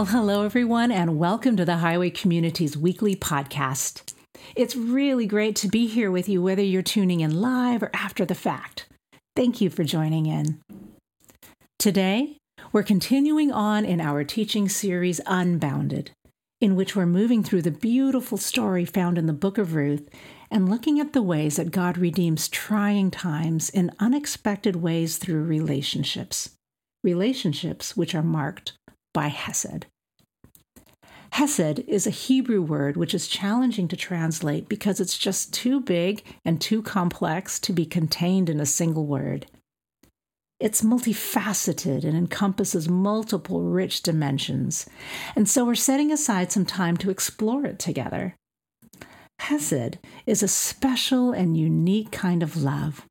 Well, hello, everyone, and welcome to the Highway Community's weekly podcast. It's really great to be here with you, whether you're tuning in live or after the fact. Thank you for joining in. Today, we're continuing on in our teaching series, Unbounded, in which we're moving through the beautiful story found in the book of Ruth and looking at the ways that God redeems trying times in unexpected ways through relationships. Relationships which are marked by Hesed. Hesed is a Hebrew word which is challenging to translate because it's just too big and too complex to be contained in a single word. It's multifaceted and encompasses multiple rich dimensions, and so we're setting aside some time to explore it together. Hesed is a special and unique kind of love,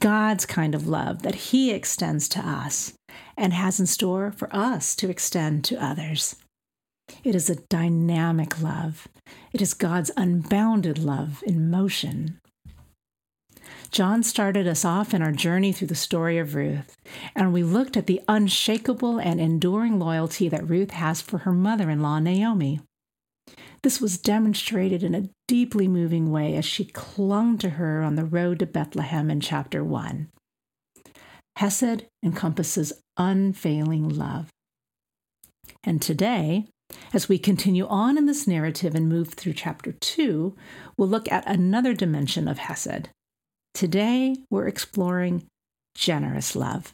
God's kind of love that He extends to us and has in store for us to extend to others. It is a dynamic love. It is God's unbounded love in motion. John started us off in our journey through the story of Ruth, and we looked at the unshakable and enduring loyalty that Ruth has for her mother in law, Naomi. This was demonstrated in a deeply moving way as she clung to her on the road to Bethlehem in chapter 1. Hesed encompasses unfailing love. And today, as we continue on in this narrative and move through chapter 2, we'll look at another dimension of Hesed Today, we're exploring generous love.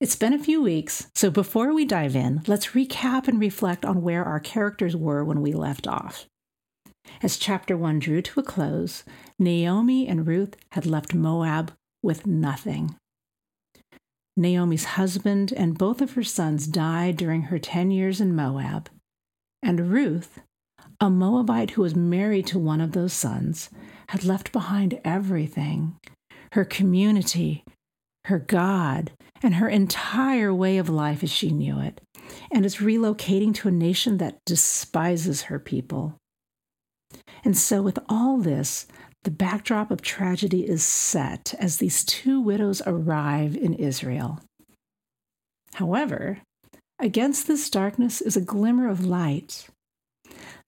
It's been a few weeks, so before we dive in, let's recap and reflect on where our characters were when we left off. As chapter 1 drew to a close, Naomi and Ruth had left Moab with nothing. Naomi's husband and both of her sons died during her 10 years in Moab, and Ruth, a Moabite who was married to one of those sons, had left behind everything her community, her God, and her entire way of life as she knew it, and is relocating to a nation that despises her people. And so, with all this, the backdrop of tragedy is set as these two widows arrive in Israel. However, against this darkness is a glimmer of light.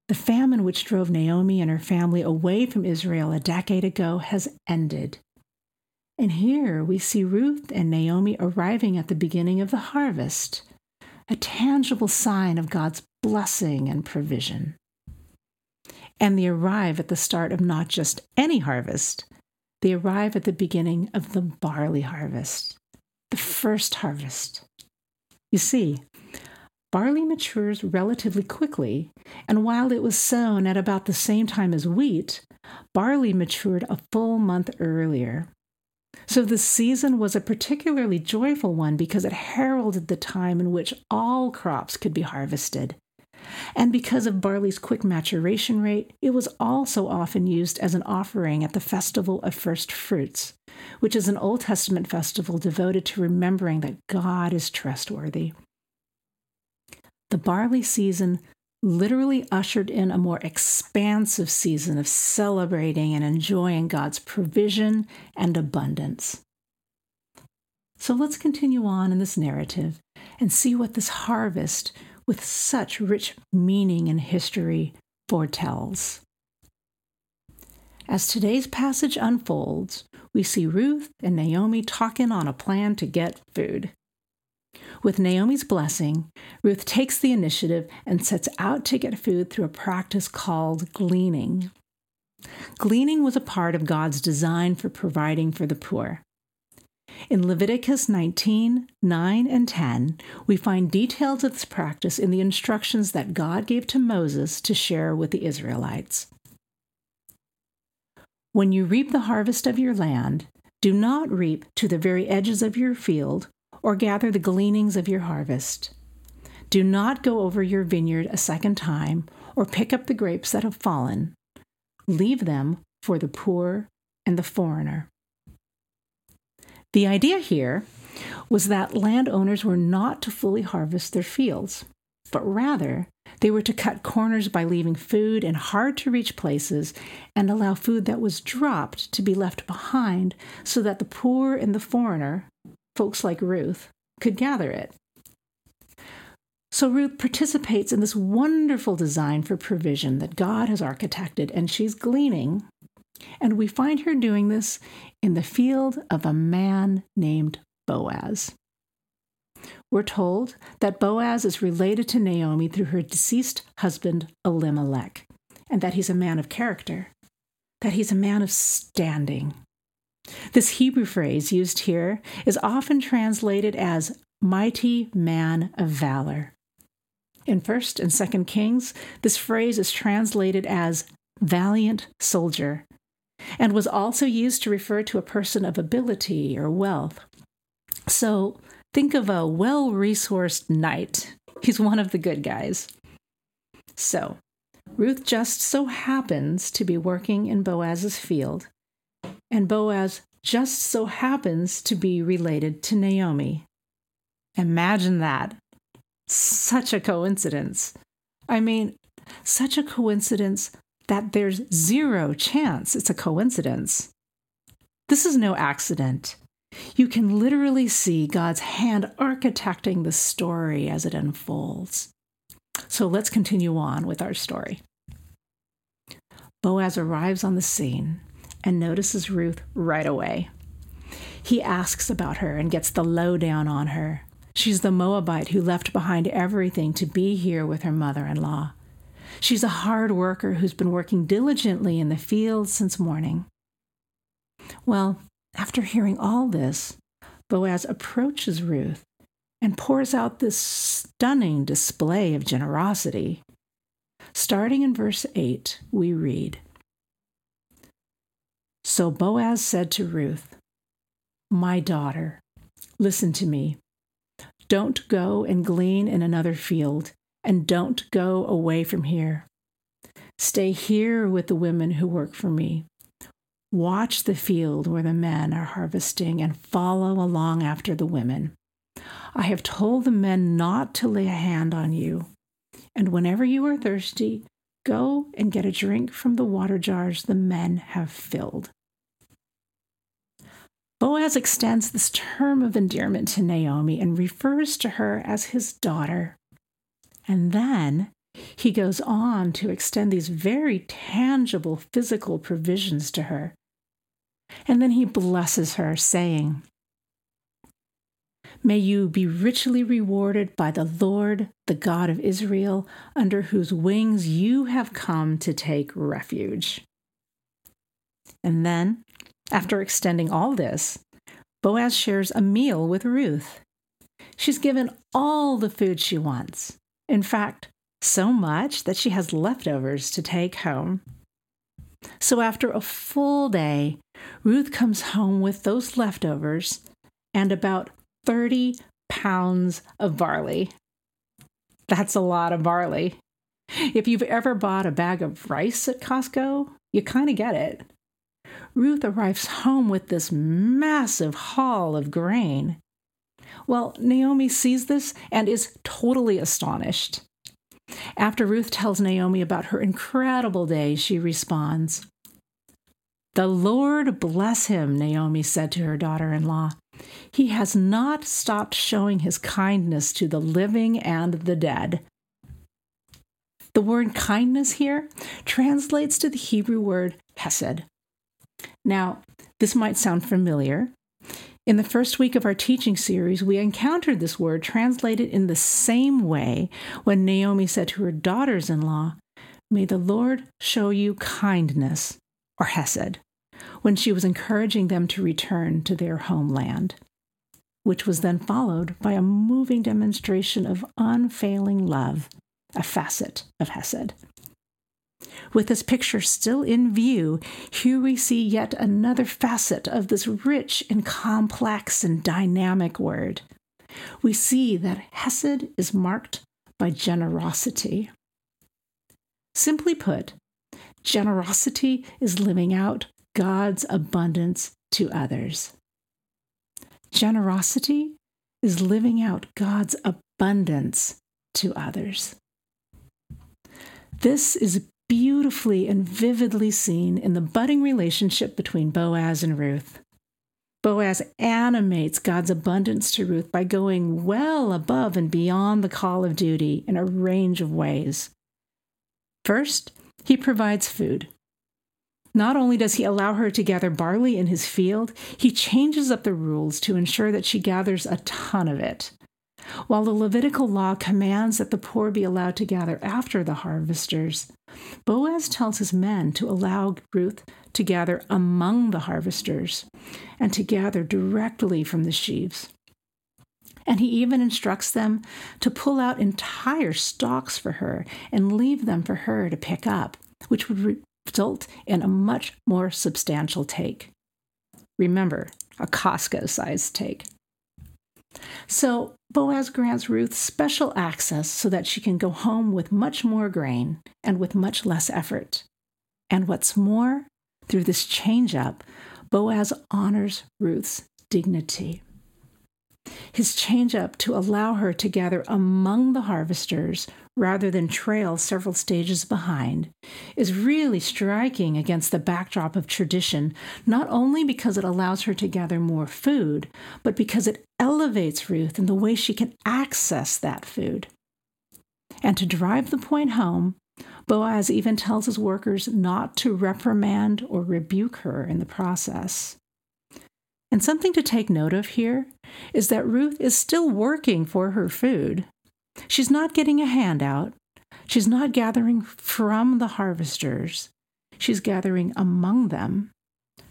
The famine which drove Naomi and her family away from Israel a decade ago has ended. And here we see Ruth and Naomi arriving at the beginning of the harvest, a tangible sign of God's blessing and provision. And they arrive at the start of not just any harvest, they arrive at the beginning of the barley harvest, the first harvest. You see, Barley matures relatively quickly, and while it was sown at about the same time as wheat, barley matured a full month earlier. So the season was a particularly joyful one because it heralded the time in which all crops could be harvested. And because of barley's quick maturation rate, it was also often used as an offering at the Festival of First Fruits, which is an Old Testament festival devoted to remembering that God is trustworthy. The barley season literally ushered in a more expansive season of celebrating and enjoying God's provision and abundance. So let's continue on in this narrative and see what this harvest, with such rich meaning and history, foretells. As today's passage unfolds, we see Ruth and Naomi talking on a plan to get food. With Naomi's blessing, Ruth takes the initiative and sets out to get food through a practice called gleaning. Gleaning was a part of God's design for providing for the poor. In Leviticus 19, 9, and 10, we find details of this practice in the instructions that God gave to Moses to share with the Israelites. When you reap the harvest of your land, do not reap to the very edges of your field or gather the gleanings of your harvest. Do not go over your vineyard a second time or pick up the grapes that have fallen. Leave them for the poor and the foreigner. The idea here was that landowners were not to fully harvest their fields, but rather they were to cut corners by leaving food in hard to reach places and allow food that was dropped to be left behind so that the poor and the foreigner folks like Ruth, could gather it. So Ruth participates in this wonderful design for provision that God has architected, and she's gleaning. And we find her doing this in the field of a man named Boaz. We're told that Boaz is related to Naomi through her deceased husband, Elimelech, and that he's a man of character, that he's a man of standing. This Hebrew phrase used here is often translated as mighty man of valor. In 1st and 2nd Kings, this phrase is translated as valiant soldier and was also used to refer to a person of ability or wealth. So think of a well resourced knight. He's one of the good guys. So, Ruth just so happens to be working in Boaz's field, and Boaz just so happens to be related to Naomi. Imagine that. Such a coincidence. I mean, such a coincidence that there's zero chance it's a coincidence. This is no accident. You can literally see God's hand architecting the story as it unfolds. So let's continue on with our story. Boaz arrives on the scene and notices Ruth right away. He asks about her and gets the lowdown on her. She's the Moabite who left behind everything to be here with her mother in law. She's a hard worker who's been working diligently in the fields since morning. Well, after hearing all this, Boaz approaches Ruth and pours out this stunning display of generosity. Starting in verse 8, we read So Boaz said to Ruth, My daughter, listen to me. Don't go and glean in another field, and don't go away from here. Stay here with the women who work for me. Watch the field where the men are harvesting and follow along after the women. I have told the men not to lay a hand on you. And whenever you are thirsty, go and get a drink from the water jars the men have filled. Boaz extends this term of endearment to Naomi and refers to her as his daughter. And then he goes on to extend these very tangible physical provisions to her. And then he blesses her, saying, May you be richly rewarded by the Lord, the God of Israel, under whose wings you have come to take refuge. And then after extending all this, Boaz shares a meal with Ruth. She's given all the food she wants. In fact, so much that she has leftovers to take home. So after a full day, Ruth comes home with those leftovers and about 30 pounds of barley. That's a lot of barley. If you've ever bought a bag of rice at Costco, you kind of get it. Ruth arrives home with this massive haul of grain. Well, Naomi sees this and is totally astonished. After Ruth tells Naomi about her incredible day, she responds, The Lord bless him, Naomi said to her daughter in law. He has not stopped showing his kindness to the living and the dead. The word kindness here translates to the Hebrew word hesed, now, this might sound familiar. In the first week of our teaching series, we encountered this word translated in the same way when Naomi said to her daughters in law, May the Lord show you kindness, or Hesed, when she was encouraging them to return to their homeland, which was then followed by a moving demonstration of unfailing love, a facet of Hesed. With this picture still in view, here we see yet another facet of this rich and complex and dynamic word. We see that Hesed is marked by generosity. Simply put, generosity is living out God's abundance to others. Generosity is living out God's abundance to others. This is beautifully and vividly seen in the budding relationship between Boaz and Ruth. Boaz animates God's abundance to Ruth by going well above and beyond the call of duty in a range of ways. First, he provides food. Not only does he allow her to gather barley in his field, he changes up the rules to ensure that she gathers a ton of it. While the Levitical law commands that the poor be allowed to gather after the harvesters, Boaz tells his men to allow Ruth to gather among the harvesters and to gather directly from the sheaves. And he even instructs them to pull out entire stalks for her and leave them for her to pick up, which would result in a much more substantial take. Remember, a Costco sized take. So Boaz grants Ruth special access so that she can go home with much more grain and with much less effort. And what's more, through this change up, Boaz honors Ruth's dignity. His change up to allow her to gather among the harvesters rather than trail several stages behind is really striking against the backdrop of tradition, not only because it allows her to gather more food, but because it elevates Ruth in the way she can access that food. And to drive the point home, Boaz even tells his workers not to reprimand or rebuke her in the process. And something to take note of here is that Ruth is still working for her food. She's not getting a handout. She's not gathering from the harvesters. She's gathering among them.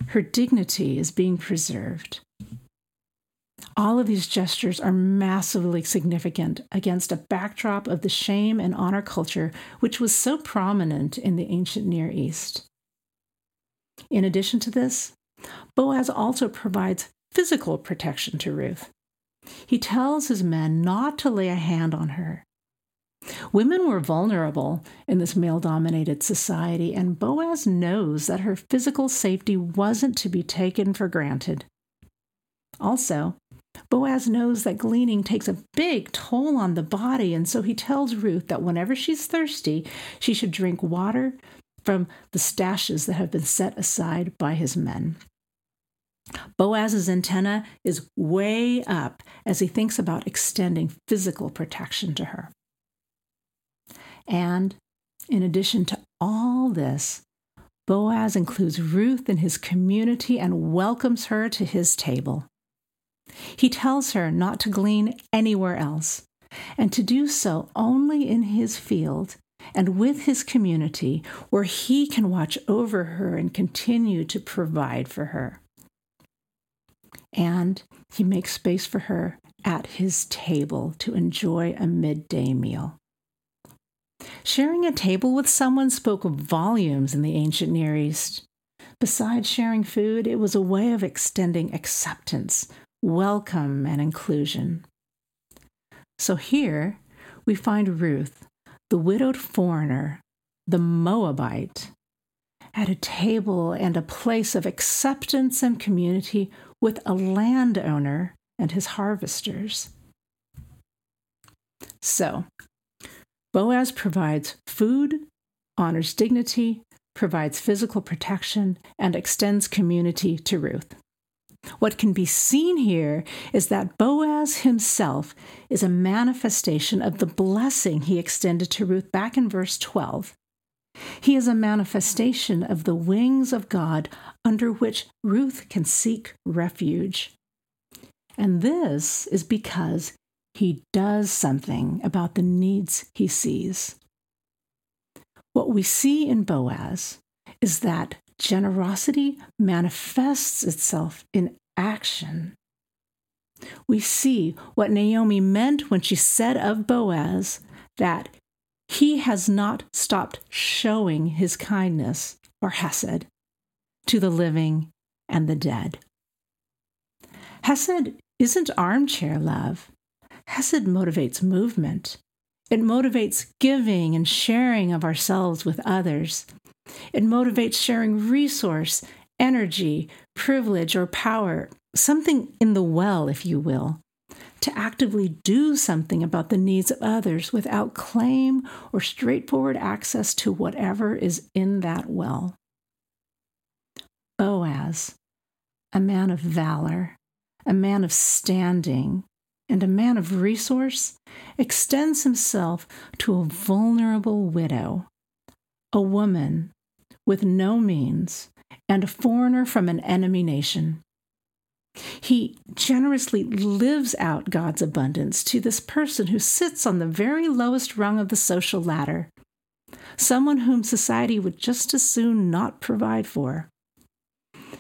Her dignity is being preserved. All of these gestures are massively significant against a backdrop of the shame and honor culture which was so prominent in the ancient Near East. In addition to this, Boaz also provides physical protection to Ruth. He tells his men not to lay a hand on her. Women were vulnerable in this male dominated society, and Boaz knows that her physical safety wasn't to be taken for granted. Also, Boaz knows that gleaning takes a big toll on the body, and so he tells Ruth that whenever she's thirsty, she should drink water from the stashes that have been set aside by his men. Boaz's antenna is way up as he thinks about extending physical protection to her. And in addition to all this, Boaz includes Ruth in his community and welcomes her to his table. He tells her not to glean anywhere else, and to do so only in his field and with his community where he can watch over her and continue to provide for her and he makes space for her at his table to enjoy a midday meal. Sharing a table with someone spoke volumes in the ancient Near East. Besides sharing food, it was a way of extending acceptance, welcome, and inclusion. So here we find Ruth, the widowed foreigner, the Moabite, at a table and a place of acceptance and community with a landowner and his harvesters. So, Boaz provides food, honors dignity, provides physical protection, and extends community to Ruth. What can be seen here is that Boaz himself is a manifestation of the blessing he extended to Ruth back in verse 12 he is a manifestation of the wings of God under which Ruth can seek refuge. And this is because he does something about the needs he sees. What we see in Boaz is that generosity manifests itself in action. We see what Naomi meant when she said of Boaz that he has not stopped showing his kindness or hesed to the living and the dead. Hesed isn't armchair love. Hesed motivates movement. It motivates giving and sharing of ourselves with others. It motivates sharing resource, energy, privilege, or power, something in the well, if you will, to actively do something about the needs of others without claim or straightforward access to whatever is in that well. Boaz, a man of valor, a man of standing, and a man of resource, extends himself to a vulnerable widow, a woman with no means, and a foreigner from an enemy nation. He generously lives out God's abundance to this person who sits on the very lowest rung of the social ladder, someone whom society would just as soon not provide for.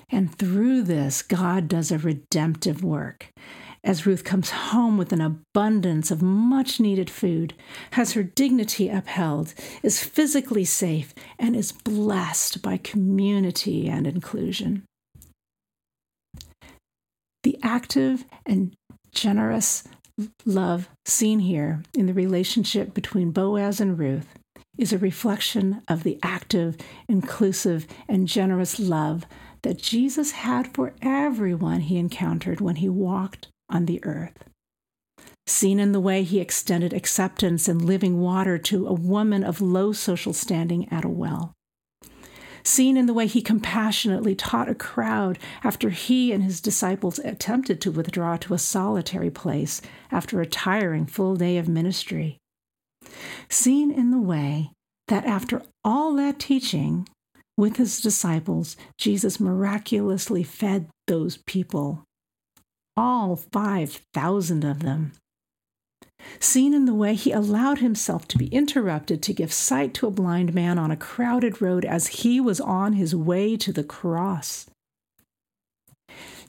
And through this, God does a redemptive work. As Ruth comes home with an abundance of much needed food, has her dignity upheld, is physically safe, and is blessed by community and inclusion. The active and generous love seen here in the relationship between Boaz and Ruth is a reflection of the active, inclusive, and generous love that Jesus had for everyone he encountered when he walked on the earth. Seen in the way he extended acceptance and living water to a woman of low social standing at a well. Seen in the way he compassionately taught a crowd after he and his disciples attempted to withdraw to a solitary place after a tiring full day of ministry. Seen in the way that after all that teaching, with his disciples, Jesus miraculously fed those people, all 5,000 of them. Seen in the way he allowed himself to be interrupted to give sight to a blind man on a crowded road as he was on his way to the cross.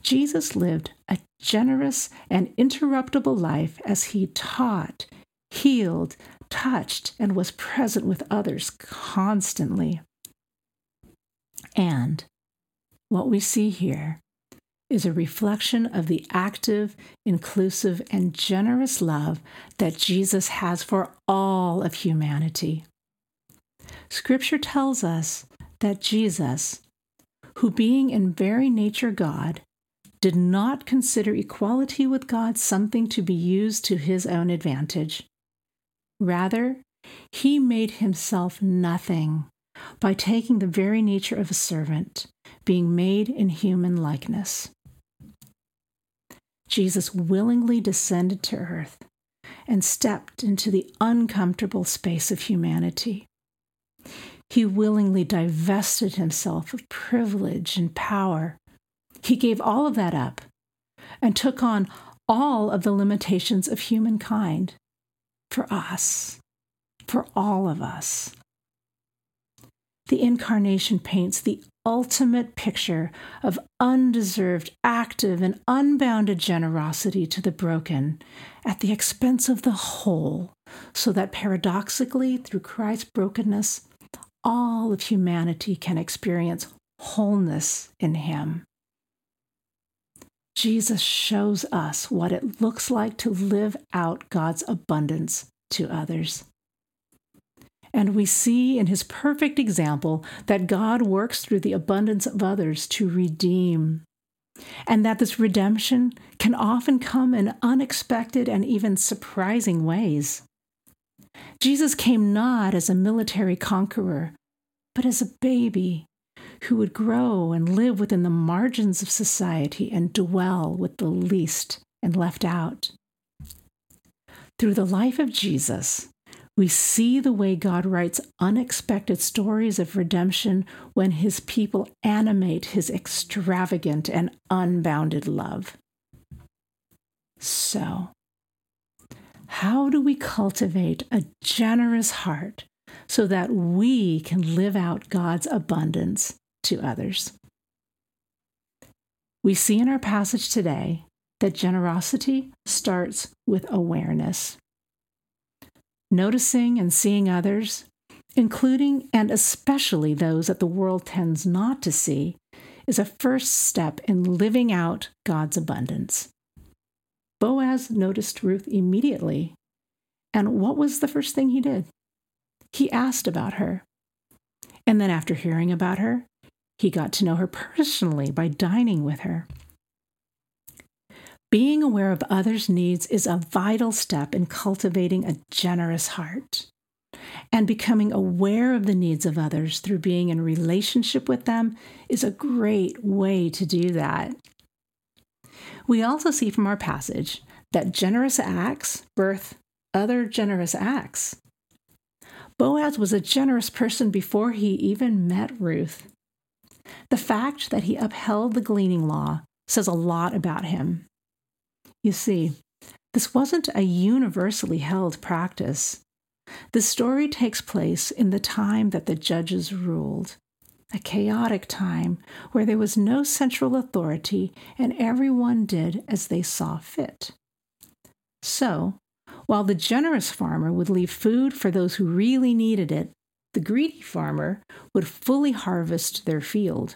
Jesus lived a generous and interruptible life as he taught, healed, touched, and was present with others constantly. And what we see here is a reflection of the active, inclusive, and generous love that Jesus has for all of humanity. Scripture tells us that Jesus, who being in very nature God, did not consider equality with God something to be used to his own advantage. Rather, he made himself nothing by taking the very nature of a servant, being made in human likeness. Jesus willingly descended to earth and stepped into the uncomfortable space of humanity. He willingly divested himself of privilege and power. He gave all of that up and took on all of the limitations of humankind for us, for all of us the incarnation paints the ultimate picture of undeserved, active, and unbounded generosity to the broken at the expense of the whole, so that paradoxically, through Christ's brokenness, all of humanity can experience wholeness in Him. Jesus shows us what it looks like to live out God's abundance to others. And we see in his perfect example that God works through the abundance of others to redeem, and that this redemption can often come in unexpected and even surprising ways. Jesus came not as a military conqueror, but as a baby who would grow and live within the margins of society and dwell with the least and left out. Through the life of Jesus, we see the way God writes unexpected stories of redemption when his people animate his extravagant and unbounded love. So, how do we cultivate a generous heart so that we can live out God's abundance to others? We see in our passage today that generosity starts with awareness noticing and seeing others, including and especially those that the world tends not to see, is a first step in living out God's abundance. Boaz noticed Ruth immediately. And what was the first thing he did? He asked about her. And then, after hearing about her, he got to know her personally by dining with her. Being aware of others' needs is a vital step in cultivating a generous heart. And becoming aware of the needs of others through being in relationship with them is a great way to do that. We also see from our passage that generous acts birth other generous acts. Boaz was a generous person before he even met Ruth. The fact that he upheld the gleaning law says a lot about him. You see, this wasn't a universally held practice. The story takes place in the time that the judges ruled, a chaotic time where there was no central authority and everyone did as they saw fit. So, while the generous farmer would leave food for those who really needed it, the greedy farmer would fully harvest their field.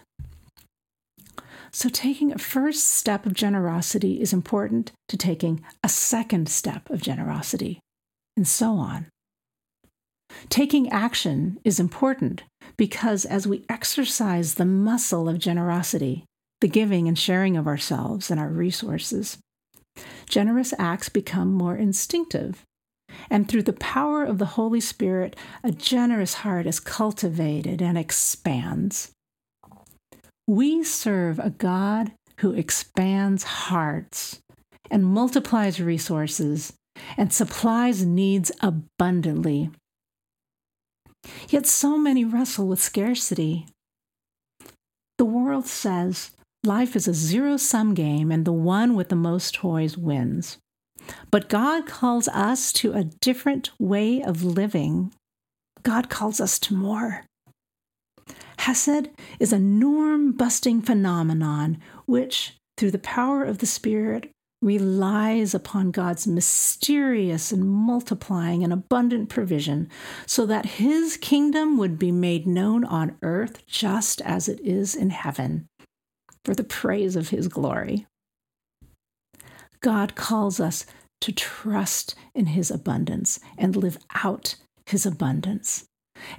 So, taking a first step of generosity is important to taking a second step of generosity, and so on. Taking action is important because as we exercise the muscle of generosity, the giving and sharing of ourselves and our resources, generous acts become more instinctive. And through the power of the Holy Spirit, a generous heart is cultivated and expands. We serve a God who expands hearts and multiplies resources and supplies needs abundantly. Yet so many wrestle with scarcity. The world says life is a zero sum game and the one with the most toys wins. But God calls us to a different way of living. God calls us to more. Hesed is a norm busting phenomenon which, through the power of the Spirit, relies upon God's mysterious and multiplying and abundant provision so that his kingdom would be made known on earth just as it is in heaven for the praise of his glory. God calls us to trust in his abundance and live out his abundance.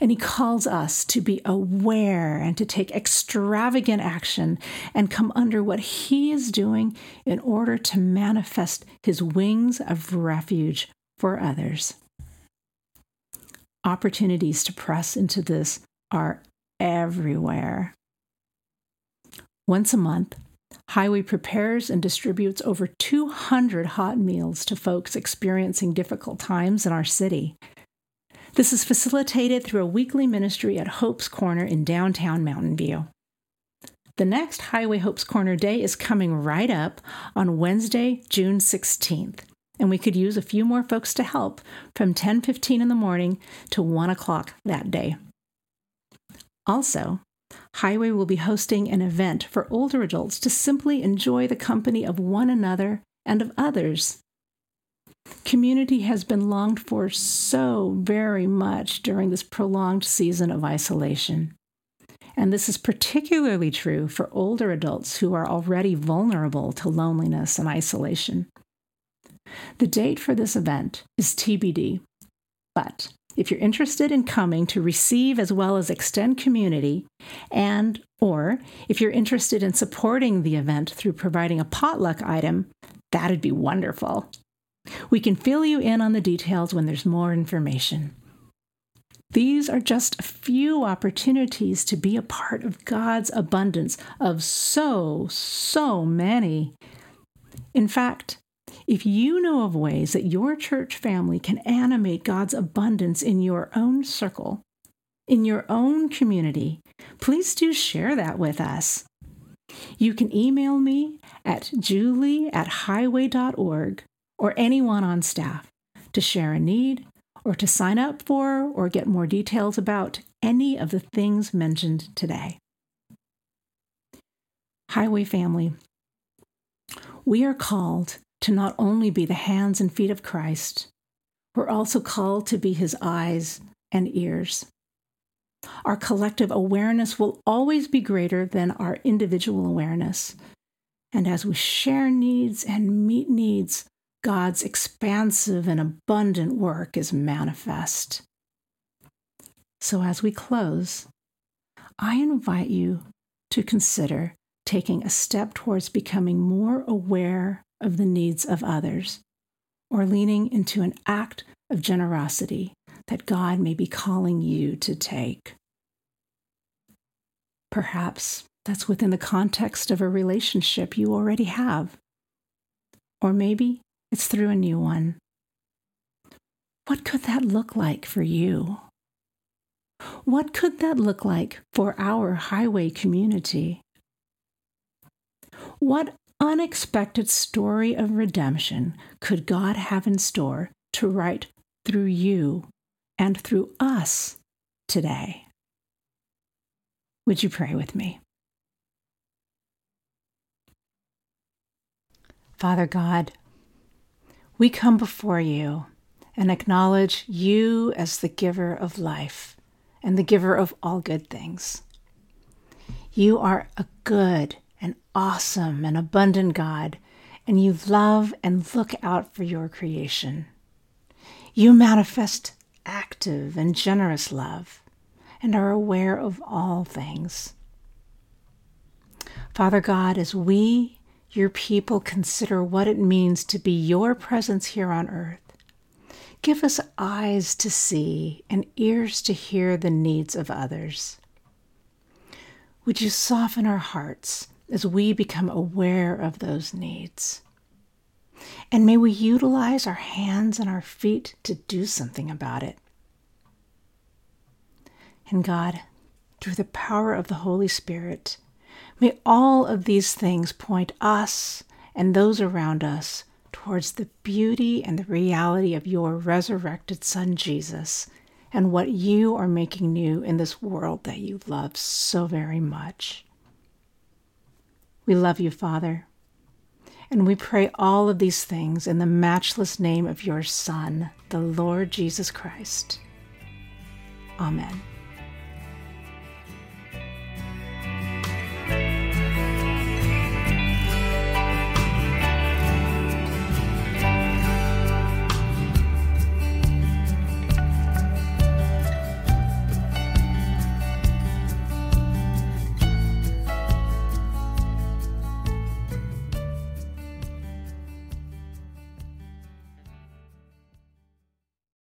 And he calls us to be aware and to take extravagant action and come under what he is doing in order to manifest his wings of refuge for others. Opportunities to press into this are everywhere. Once a month, Highway prepares and distributes over 200 hot meals to folks experiencing difficult times in our city. This is facilitated through a weekly ministry at Hope's Corner in downtown Mountain View. The next Highway Hope's Corner Day is coming right up on Wednesday, June 16th, and we could use a few more folks to help from 10:15 in the morning to 1 o'clock that day. Also, Highway will be hosting an event for older adults to simply enjoy the company of one another and of others Community has been longed for so very much during this prolonged season of isolation. And this is particularly true for older adults who are already vulnerable to loneliness and isolation. The date for this event is TBD, but if you're interested in coming to receive as well as extend community and or if you're interested in supporting the event through providing a potluck item, that'd be wonderful. We can fill you in on the details when there's more information. These are just a few opportunities to be a part of God's abundance of so, so many. In fact, if you know of ways that your church family can animate God's abundance in your own circle, in your own community, please do share that with us. You can email me at julie at highway.org or anyone on staff to share a need or to sign up for or get more details about any of the things mentioned today. Highway family, we are called to not only be the hands and feet of Christ, we're also called to be his eyes and ears. Our collective awareness will always be greater than our individual awareness. And as we share needs and meet needs, God's expansive and abundant work is manifest. So, as we close, I invite you to consider taking a step towards becoming more aware of the needs of others or leaning into an act of generosity that God may be calling you to take. Perhaps that's within the context of a relationship you already have Or maybe it's through a new one. What could that look like for you? What could that look like for our highway community? What unexpected story of redemption could God have in store to write through you and through us today? Would you pray with me? Father God, we come before you and acknowledge you as the giver of life and the giver of all good things. You are a good and awesome and abundant God, and you love and look out for your creation. You manifest active and generous love and are aware of all things. Father God, as we, your people, consider what it means to be your presence here on earth, Give us eyes to see and ears to hear the needs of others. Would you soften our hearts as we become aware of those needs? And may we utilize our hands and our feet to do something about it. And God, through the power of the Holy Spirit, may all of these things point us and those around us towards the beauty and the reality of your resurrected Son, Jesus, and what you are making new in this world that you love so very much. We love you, Father, and we pray all of these things in the matchless name of your Son, the Lord Jesus Christ. Amen.